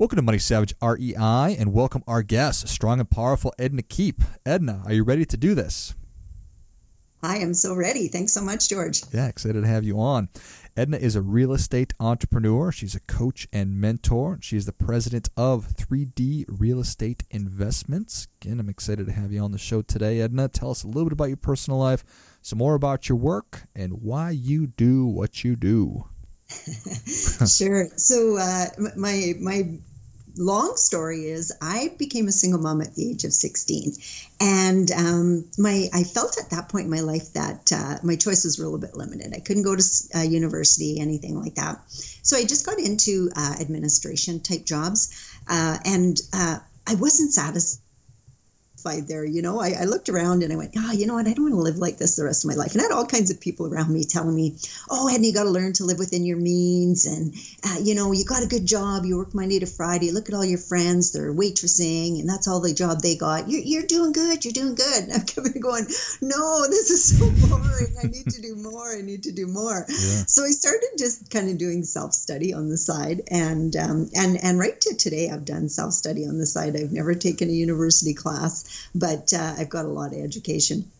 Welcome to Money Savage REI and welcome our guest, strong and powerful Edna Keep. Edna, are you ready to do this? I am so ready. Thanks so much, George. Yeah, excited to have you on. Edna is a real estate entrepreneur. She's a coach and mentor. She is the president of 3D Real Estate Investments. Again, I'm excited to have you on the show today, Edna. Tell us a little bit about your personal life, some more about your work, and why you do what you do. sure. So uh, my my long story is I became a single mom at the age of 16. And um, my I felt at that point in my life that uh, my choices were a little bit limited. I couldn't go to uh, university, anything like that. So I just got into uh, administration type jobs. Uh, and uh, I wasn't satisfied there. You know, I, I, looked around and I went, ah, oh, you know what? I don't want to live like this the rest of my life. And I had all kinds of people around me telling me, oh, Edna, you got to learn to live within your means. And, uh, you know, you got a good job. You work Monday to Friday. Look at all your friends. They're waitressing and that's all the job they got. You're, you're doing good. You're doing good. And I'm coming going, no, this is so boring. I need to do more. I need to do more. Yeah. So I started just kind of doing self study on the side. And, um, and, and right to today, I've done self study on the side. I've never taken a university class but uh, I've got a lot of education.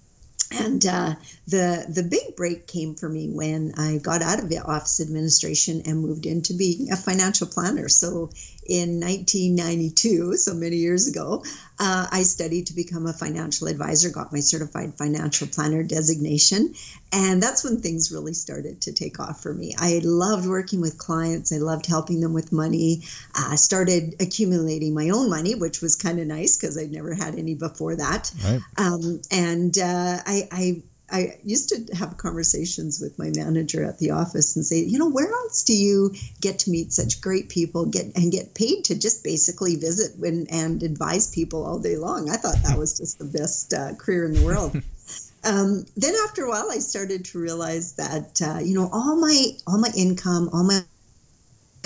And uh, the the big break came for me when I got out of the office administration and moved into being a financial planner. So in 1992, so many years ago, uh, I studied to become a financial advisor, got my certified financial planner designation, and that's when things really started to take off for me. I loved working with clients, I loved helping them with money. I uh, started accumulating my own money, which was kind of nice because I'd never had any before that. Right. Um, and uh, I, I I used to have conversations with my manager at the office and say, you know, where else do you get to meet such great people, get and get paid to just basically visit and, and advise people all day long? I thought that was just the best uh, career in the world. um, then after a while, I started to realize that uh, you know all my all my income, all my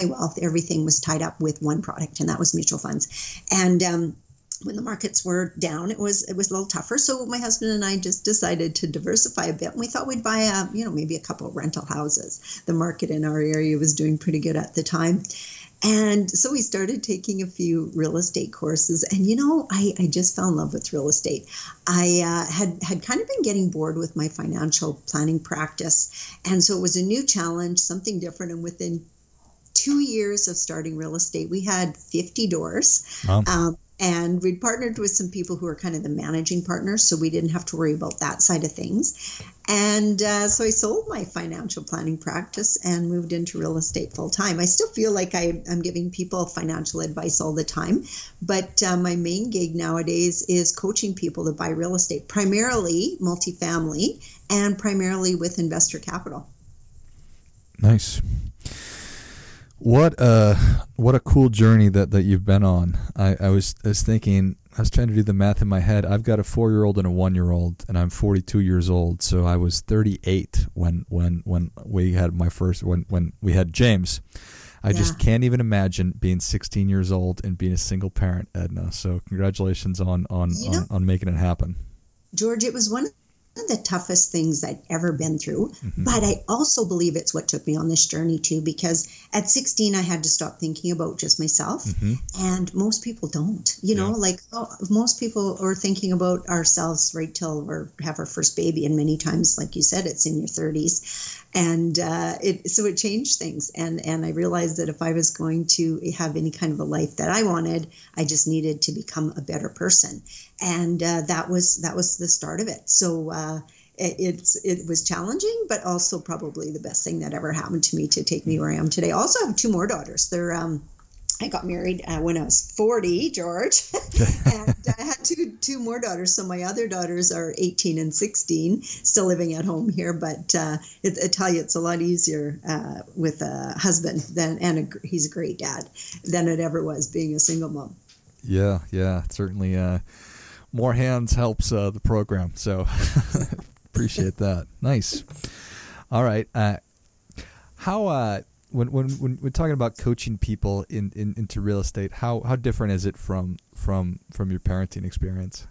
wealth, everything was tied up with one product, and that was mutual funds. And um, when the markets were down, it was it was a little tougher. So my husband and I just decided to diversify a bit, and we thought we'd buy a you know maybe a couple of rental houses. The market in our area was doing pretty good at the time. And so we started taking a few real estate courses, and you know, I, I just fell in love with real estate. I uh, had had kind of been getting bored with my financial planning practice, and so it was a new challenge, something different. And within two years of starting real estate, we had 50 doors. Wow. Um, and we'd partnered with some people who are kind of the managing partners, so we didn't have to worry about that side of things. And uh, so I sold my financial planning practice and moved into real estate full time. I still feel like I, am giving people financial advice all the time, but uh, my main gig nowadays is coaching people to buy real estate, primarily multifamily and primarily with investor capital. Nice. What a what a cool journey that, that you've been on. I, I was I was thinking I was trying to do the math in my head. I've got a four year old and a one year old, and I'm 42 years old. So I was 38 when when when we had my first when when we had James. I yeah. just can't even imagine being 16 years old and being a single parent, Edna. So congratulations on on on, on making it happen. George, it was one of the toughest things I'd ever been through. Mm-hmm. But I also believe it's what took me on this journey too, because at 16, I had to stop thinking about just myself. Mm-hmm. And most people don't, you know, yeah. like oh, most people are thinking about ourselves right till we have our first baby. And many times, like you said, it's in your 30s and uh, it so it changed things and and i realized that if i was going to have any kind of a life that i wanted i just needed to become a better person and uh, that was that was the start of it so uh, it, it's it was challenging but also probably the best thing that ever happened to me to take me where i am today I also have two more daughters they're um, I got married uh, when I was 40, George, and I had two two more daughters. So my other daughters are 18 and 16, still living at home here. But uh, it, I tell you, it's a lot easier uh, with a husband than and a, he's a great dad than it ever was being a single mom. Yeah, yeah, certainly. More hands helps uh, the program, so appreciate that. Nice. All right. Uh, how uh, when when when we're talking about coaching people in, in into real estate, how how different is it from from from your parenting experience?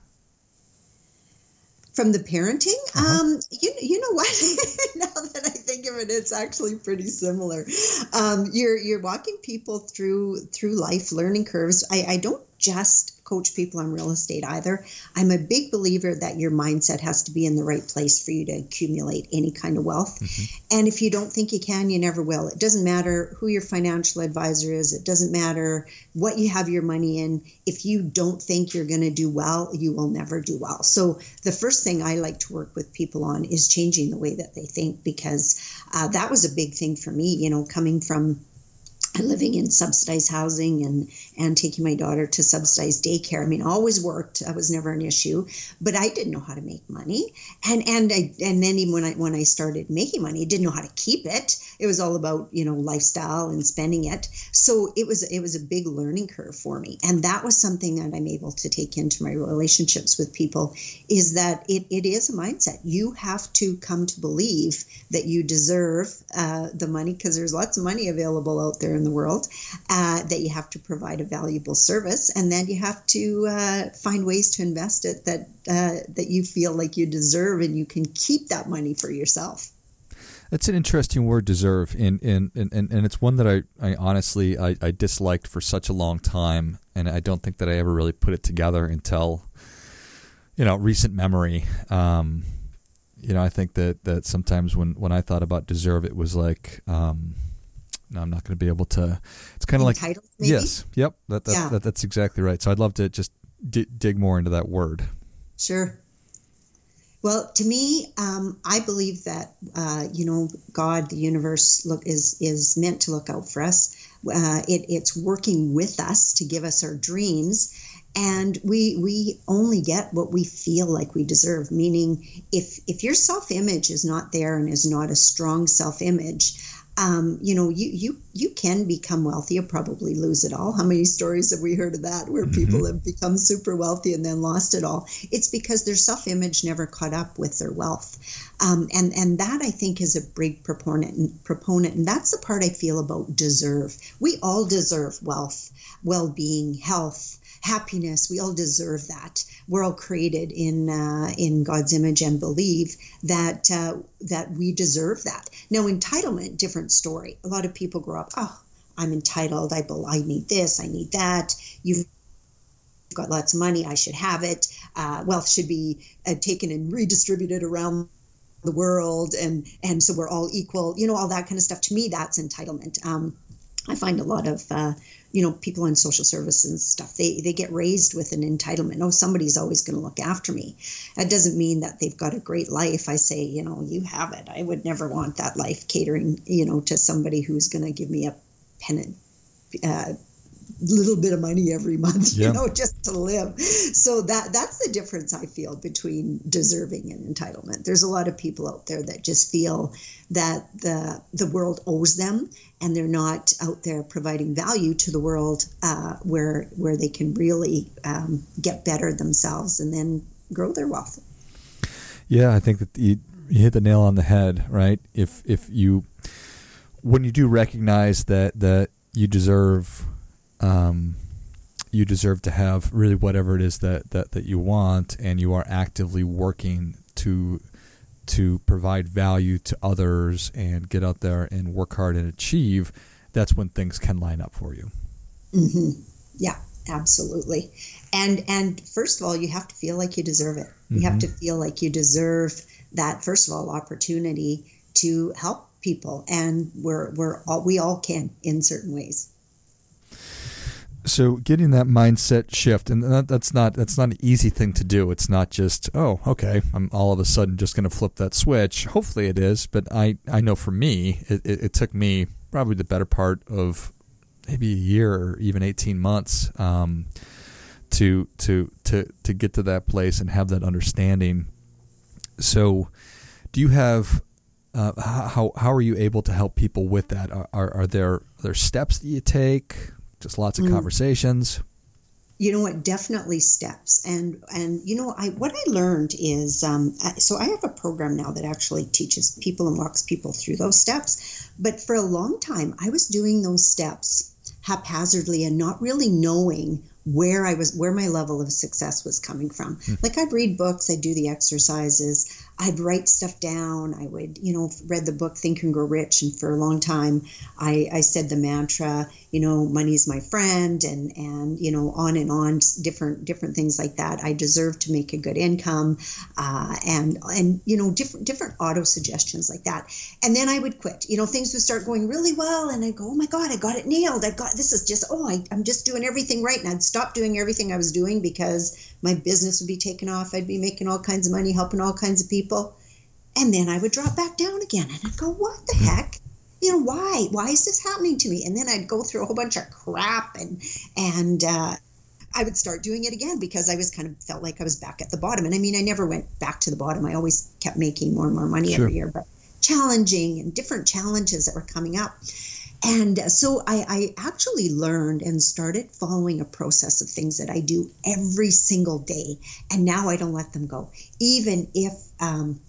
From the parenting, uh-huh. um, you you know what? now that I think of it, it's actually pretty similar. Um, you're you're walking people through through life learning curves. I, I don't just coach people on real estate either. I'm a big believer that your mindset has to be in the right place for you to accumulate any kind of wealth. Mm-hmm. And if you don't think you can, you never will. It doesn't matter who your financial advisor is, it doesn't matter what you have your money in. If you don't think you're going to do well, you will never do well. So, the first thing I like to work with people on is changing the way that they think because uh, that was a big thing for me, you know, coming from living in subsidized housing and and taking my daughter to subsidized daycare. I mean, always worked. I was never an issue, but I didn't know how to make money. And and I and then even when I when I started making money, I didn't know how to keep it. It was all about you know lifestyle and spending it. So it was it was a big learning curve for me, and that was something that I'm able to take into my relationships with people. Is that it, it is a mindset. You have to come to believe that you deserve uh, the money because there's lots of money available out there in the world. Uh, that you have to provide a valuable service, and then you have to uh, find ways to invest it that uh, that you feel like you deserve, and you can keep that money for yourself. That's an interesting word, deserve, and and, and, and it's one that I, I honestly I, I disliked for such a long time, and I don't think that I ever really put it together until you know recent memory. Um, you know, I think that that sometimes when when I thought about deserve, it was like. Um, I'm not going to be able to. It's kind of like maybe? yes, yep. That, that, yeah. That, that's exactly right. So I'd love to just d- dig more into that word. Sure. Well, to me, um, I believe that uh, you know God, the universe, look is is meant to look out for us. Uh, it, it's working with us to give us our dreams, and we we only get what we feel like we deserve. Meaning, if if your self image is not there and is not a strong self image, um, you know, you you you can become wealthy and probably lose it all. How many stories have we heard of that where mm-hmm. people have become super wealthy and then lost it all? It's because their self-image never caught up with their wealth, um, and and that I think is a big proponent proponent, and that's the part I feel about deserve. We all deserve wealth, well-being, health happiness. We all deserve that. We're all created in uh, in God's image and believe that uh, that we deserve that. Now, entitlement, different story. A lot of people grow up, oh, I'm entitled. I I need this. I need that. You've got lots of money. I should have it. Uh, wealth should be uh, taken and redistributed around the world, and and so we're all equal. You know, all that kind of stuff. To me, that's entitlement. Um, I find a lot of uh, you know people in social services and stuff they they get raised with an entitlement oh somebody's always going to look after me. That doesn't mean that they've got a great life. I say you know you have it. I would never want that life catering you know to somebody who's going to give me a pennant uh, little bit of money every month, you know, just to live. So that that's the difference I feel between deserving and entitlement. There's a lot of people out there that just feel that the the world owes them, and they're not out there providing value to the world uh, where where they can really um, get better themselves and then grow their wealth. Yeah, I think that you, you hit the nail on the head. Right? If if you when you do recognize that that you deserve um, you deserve to have really whatever it is that, that, that you want, and you are actively working to to provide value to others and get out there and work hard and achieve. That's when things can line up for you. Mm-hmm. Yeah, absolutely. And and first of all, you have to feel like you deserve it. You mm-hmm. have to feel like you deserve that. First of all, opportunity to help people, and we're we're all we all can in certain ways so getting that mindset shift and that, that's not that's not an easy thing to do it's not just oh okay i'm all of a sudden just going to flip that switch hopefully it is but i i know for me it, it, it, took me probably the better part of maybe a year or even 18 months um, to to to to get to that place and have that understanding so do you have uh, how how are you able to help people with that? Are, are, are there are there steps that you take? Just lots of mm. conversations. you know what definitely steps and and you know i what i learned is um, so i have a program now that actually teaches people and walks people through those steps but for a long time i was doing those steps haphazardly and not really knowing where I was, where my level of success was coming from. Mm. Like I'd read books, I'd do the exercises, I'd write stuff down. I would, you know, read the book Think and Grow Rich, and for a long time, I, I said the mantra, you know, money's my friend, and and you know, on and on, different different things like that. I deserve to make a good income, uh, and and you know, different different auto suggestions like that. And then I would quit. You know, things would start going really well, and I'd go, oh my god, I got it nailed. I got this is just oh, I, I'm just doing everything right, and I'd stop doing everything I was doing because my business would be taken off. I'd be making all kinds of money, helping all kinds of people. And then I would drop back down again. And I'd go, what the heck? You know, why? Why is this happening to me? And then I'd go through a whole bunch of crap and, and, uh, I would start doing it again because I was kind of felt like I was back at the bottom. And I mean, I never went back to the bottom. I always kept making more and more money sure. every year, but challenging and different challenges that were coming up. And so I, I, actually learned and started following a process of things that I do every single day. And now I don't let them go. Even if um,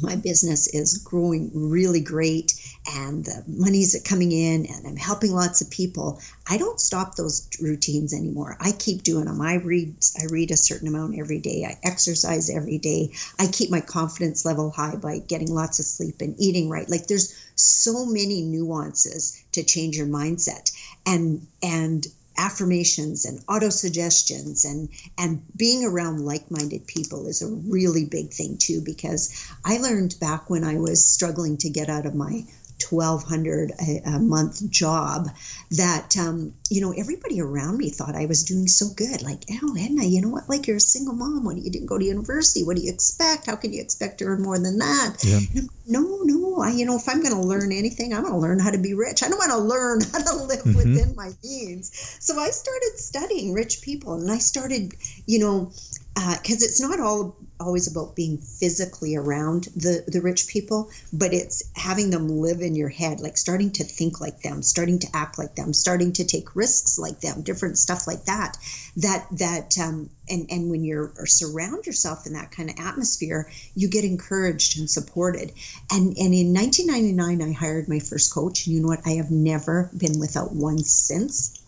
my business is growing really great and the money's coming in and I'm helping lots of people, I don't stop those routines anymore. I keep doing them. I read I read a certain amount every day. I exercise every day. I keep my confidence level high by getting lots of sleep and eating right. Like there's so many nuances to change your mindset. And and affirmations and auto suggestions and and being around like-minded people is a really big thing too because I learned back when I was struggling to get out of my 1200 a, a month job that um, you know everybody around me thought i was doing so good. Like oh edna you know what? Like you're a single mom. When you didn't go to university? What do you expect? How can you expect to earn more than that? Yeah. no no i you know if i'm going to learn anything i'm going to learn how to be rich. I don't want to learn how to live mm-hmm. within my means. So i started studying rich people and i started you know because uh, it's not all always about being physically around the the rich people but it's having them live in your head like starting to think like them starting to act like them starting to take risks like them different stuff like that that that um, and and when you're surround yourself in that kind of atmosphere you get encouraged and supported. And and in 1999 i hired my first coach and you know what? I have never been without one since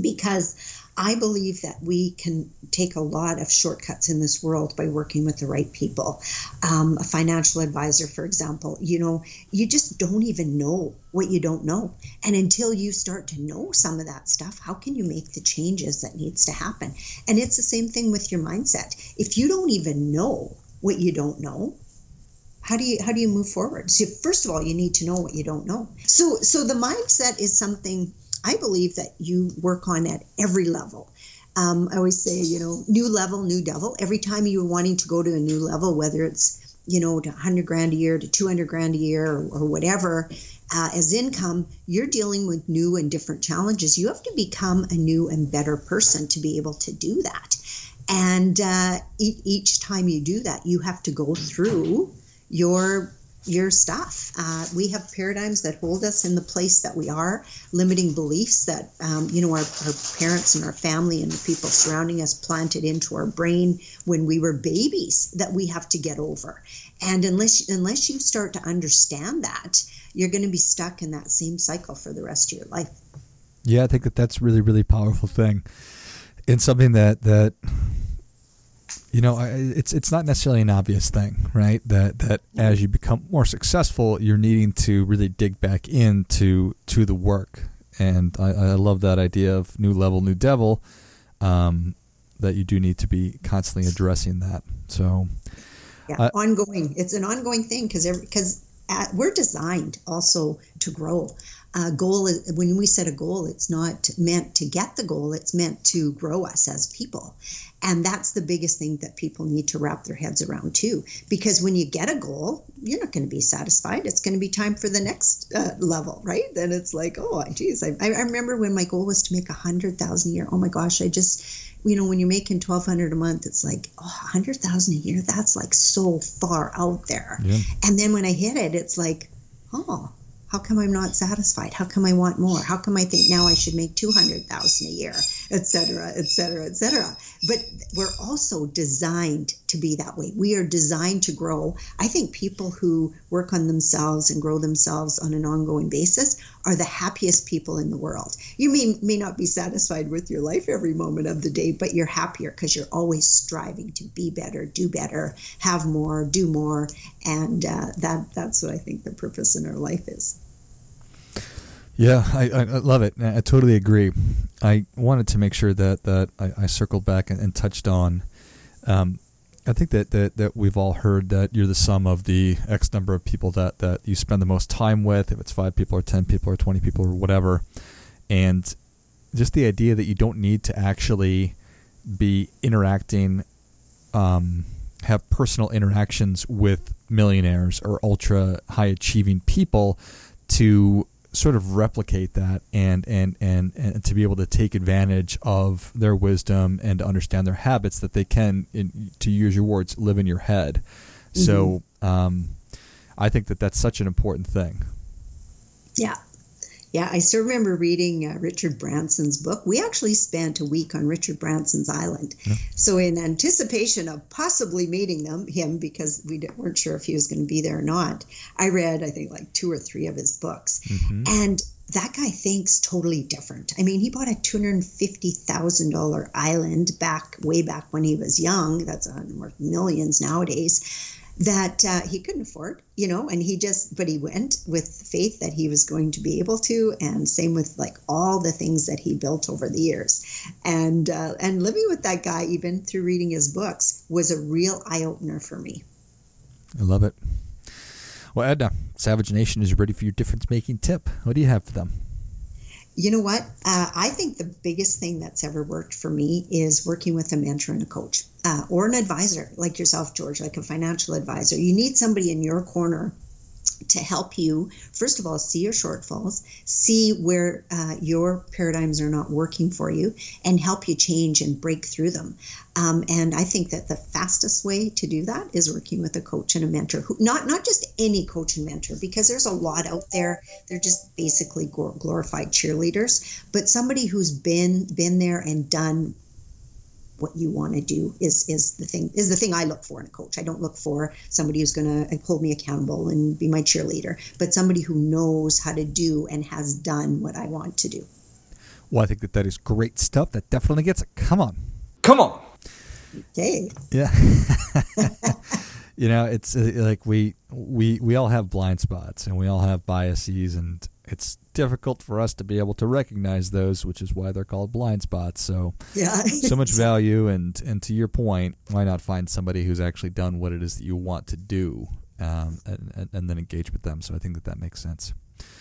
because I believe that we can take a lot of shortcuts in this world by working with the right people. Um, a financial advisor, for example, you know, you just don't even know what you don't know. And until you start to know some of that stuff, how can you make the changes that needs to happen? And it's the same thing with your mindset. If you don't even know what you don't know, how do you how do you move forward so first of all you need to know what you don't know so so the mindset is something I believe that you work on at every level. Um, I always say, you know, new level, new devil. Every time you're wanting to go to a new level, whether it's, you know, to 100 grand a year to 200 grand a year or, or whatever, uh, as income, you're dealing with new and different challenges. You have to become a new and better person to be able to do that. And uh, e- each time you do that, you have to go through your your stuff. Uh, we have paradigms that hold us in the place that we are, limiting beliefs that um, you know our, our parents and our family and the people surrounding us planted into our brain when we were babies that we have to get over. And unless unless you start to understand that, you're going to be stuck in that same cycle for the rest of your life. Yeah, I think that that's really really powerful thing. And something that that you know, it's it's not necessarily an obvious thing, right? That that as you become more successful, you're needing to really dig back into to the work, and I, I love that idea of new level, new devil. Um, that you do need to be constantly addressing that. So, yeah, uh, ongoing. It's an ongoing thing because because we're designed also to grow. A goal is when we set a goal, it's not meant to get the goal; it's meant to grow us as people. And that's the biggest thing that people need to wrap their heads around too. Because when you get a goal, you're not going to be satisfied. It's going to be time for the next uh, level, right? Then it's like, oh, geez. I, I remember when my goal was to make a hundred thousand a year. Oh my gosh, I just, you know, when you're making twelve hundred a month, it's like, oh, a hundred thousand a year. That's like so far out there. Yeah. And then when I hit it, it's like, oh, how come i'm not satisfied how come i want more how come i think now i should make 200000 a year et cetera, et cetera, et cetera. but we're also designed to be that way we are designed to grow i think people who work on themselves and grow themselves on an ongoing basis are the happiest people in the world you may may not be satisfied with your life every moment of the day but you're happier because you're always striving to be better do better have more do more and uh, that that's what i think the purpose in our life is yeah, I, I love it. I totally agree. I wanted to make sure that that I, I circled back and, and touched on. Um, I think that, that that we've all heard that you're the sum of the X number of people that that you spend the most time with. If it's five people or ten people or twenty people or whatever, and just the idea that you don't need to actually be interacting, um, have personal interactions with millionaires or ultra high achieving people to sort of replicate that and, and and and to be able to take advantage of their wisdom and to understand their habits that they can in, to use your words live in your head. Mm-hmm. so um, i think that that's such an important thing. Yeah yeah, I still remember reading uh, Richard Branson's book. We actually spent a week on Richard Branson's island. Yeah. So, in anticipation of possibly meeting them, him, because we weren't sure if he was going to be there or not, I read, I think, like two or three of his books. Mm-hmm. And that guy thinks totally different. I mean, he bought a $250,000 island back way back when he was young. That's worth millions nowadays that uh, he couldn't afford, you know, and he just, but he went with faith that he was going to be able to, and same with like all the things that he built over the years, and uh, and living with that guy, even through reading his books, was a real eye opener for me. I love it. Well, Edna, Savage Nation is ready for your difference making tip. What do you have for them? You know what? Uh, I think the biggest thing that's ever worked for me is working with a mentor and a coach uh, or an advisor like yourself, George, like a financial advisor. You need somebody in your corner to help you, first of all, see your shortfalls, see where uh, your paradigms are not working for you, and help you change and break through them. Um, and I think that the fastest way to do that is working with a coach and a mentor, who not not just any coach and mentor, because there's a lot out there. They're just basically glorified cheerleaders, but somebody who's been been there and done what you want to do is is the thing is the thing I look for in a coach. I don't look for somebody who's going to hold me accountable and be my cheerleader, but somebody who knows how to do and has done what I want to do. Well, I think that that is great stuff. That definitely gets it. Come on, come on. Okay. Yeah. you know, it's uh, like we we we all have blind spots and we all have biases and it's difficult for us to be able to recognize those, which is why they're called blind spots. So, yeah, so much value, and and to your point, why not find somebody who's actually done what it is that you want to do, um, and, and then engage with them. So I think that that makes sense.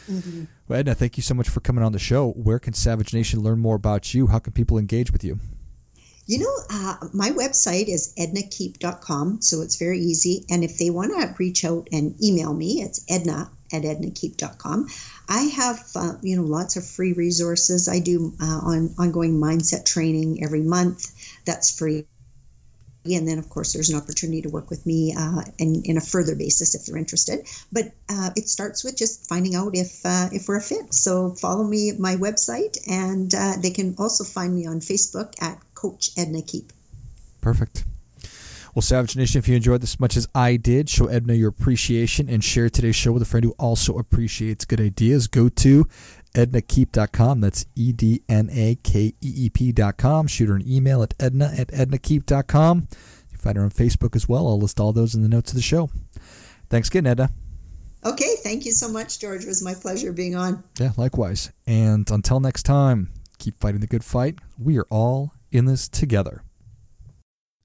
Mm-hmm. Well, Edna, thank you so much for coming on the show. Where can Savage Nation learn more about you? How can people engage with you? You know, uh, my website is ednakeep.com, so it's very easy. And if they want to reach out and email me, it's edna at ednakeep.com. I have, uh, you know, lots of free resources. I do uh, on ongoing mindset training every month. That's free. And then, of course, there's an opportunity to work with me uh, in, in a further basis if they're interested. But uh, it starts with just finding out if uh, if we're a fit. So follow me my website, and uh, they can also find me on Facebook at Coach Edna Keep. Perfect. Well, Savage Nation, if you enjoyed this as much as I did, show Edna your appreciation and share today's show with a friend who also appreciates good ideas. Go to ednakeep.com. That's E D N A K E E P.com. Shoot her an email at edna at ednakeep.com. You find her on Facebook as well. I'll list all those in the notes of the show. Thanks again, Edna. Okay. Thank you so much, George. It was my pleasure being on. Yeah, likewise. And until next time, keep fighting the good fight. We are all in this together.